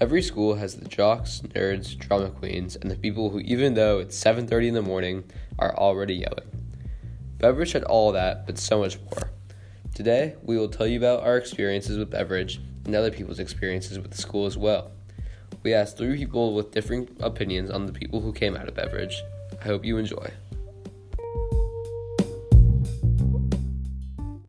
Every school has the jocks, nerds, drama queens, and the people who, even though it's 7:30 in the morning, are already yelling. Beveridge had all that, but so much more. Today, we will tell you about our experiences with Beveridge and other people's experiences with the school as well. We asked three people with differing opinions on the people who came out of Beveridge. I hope you enjoy.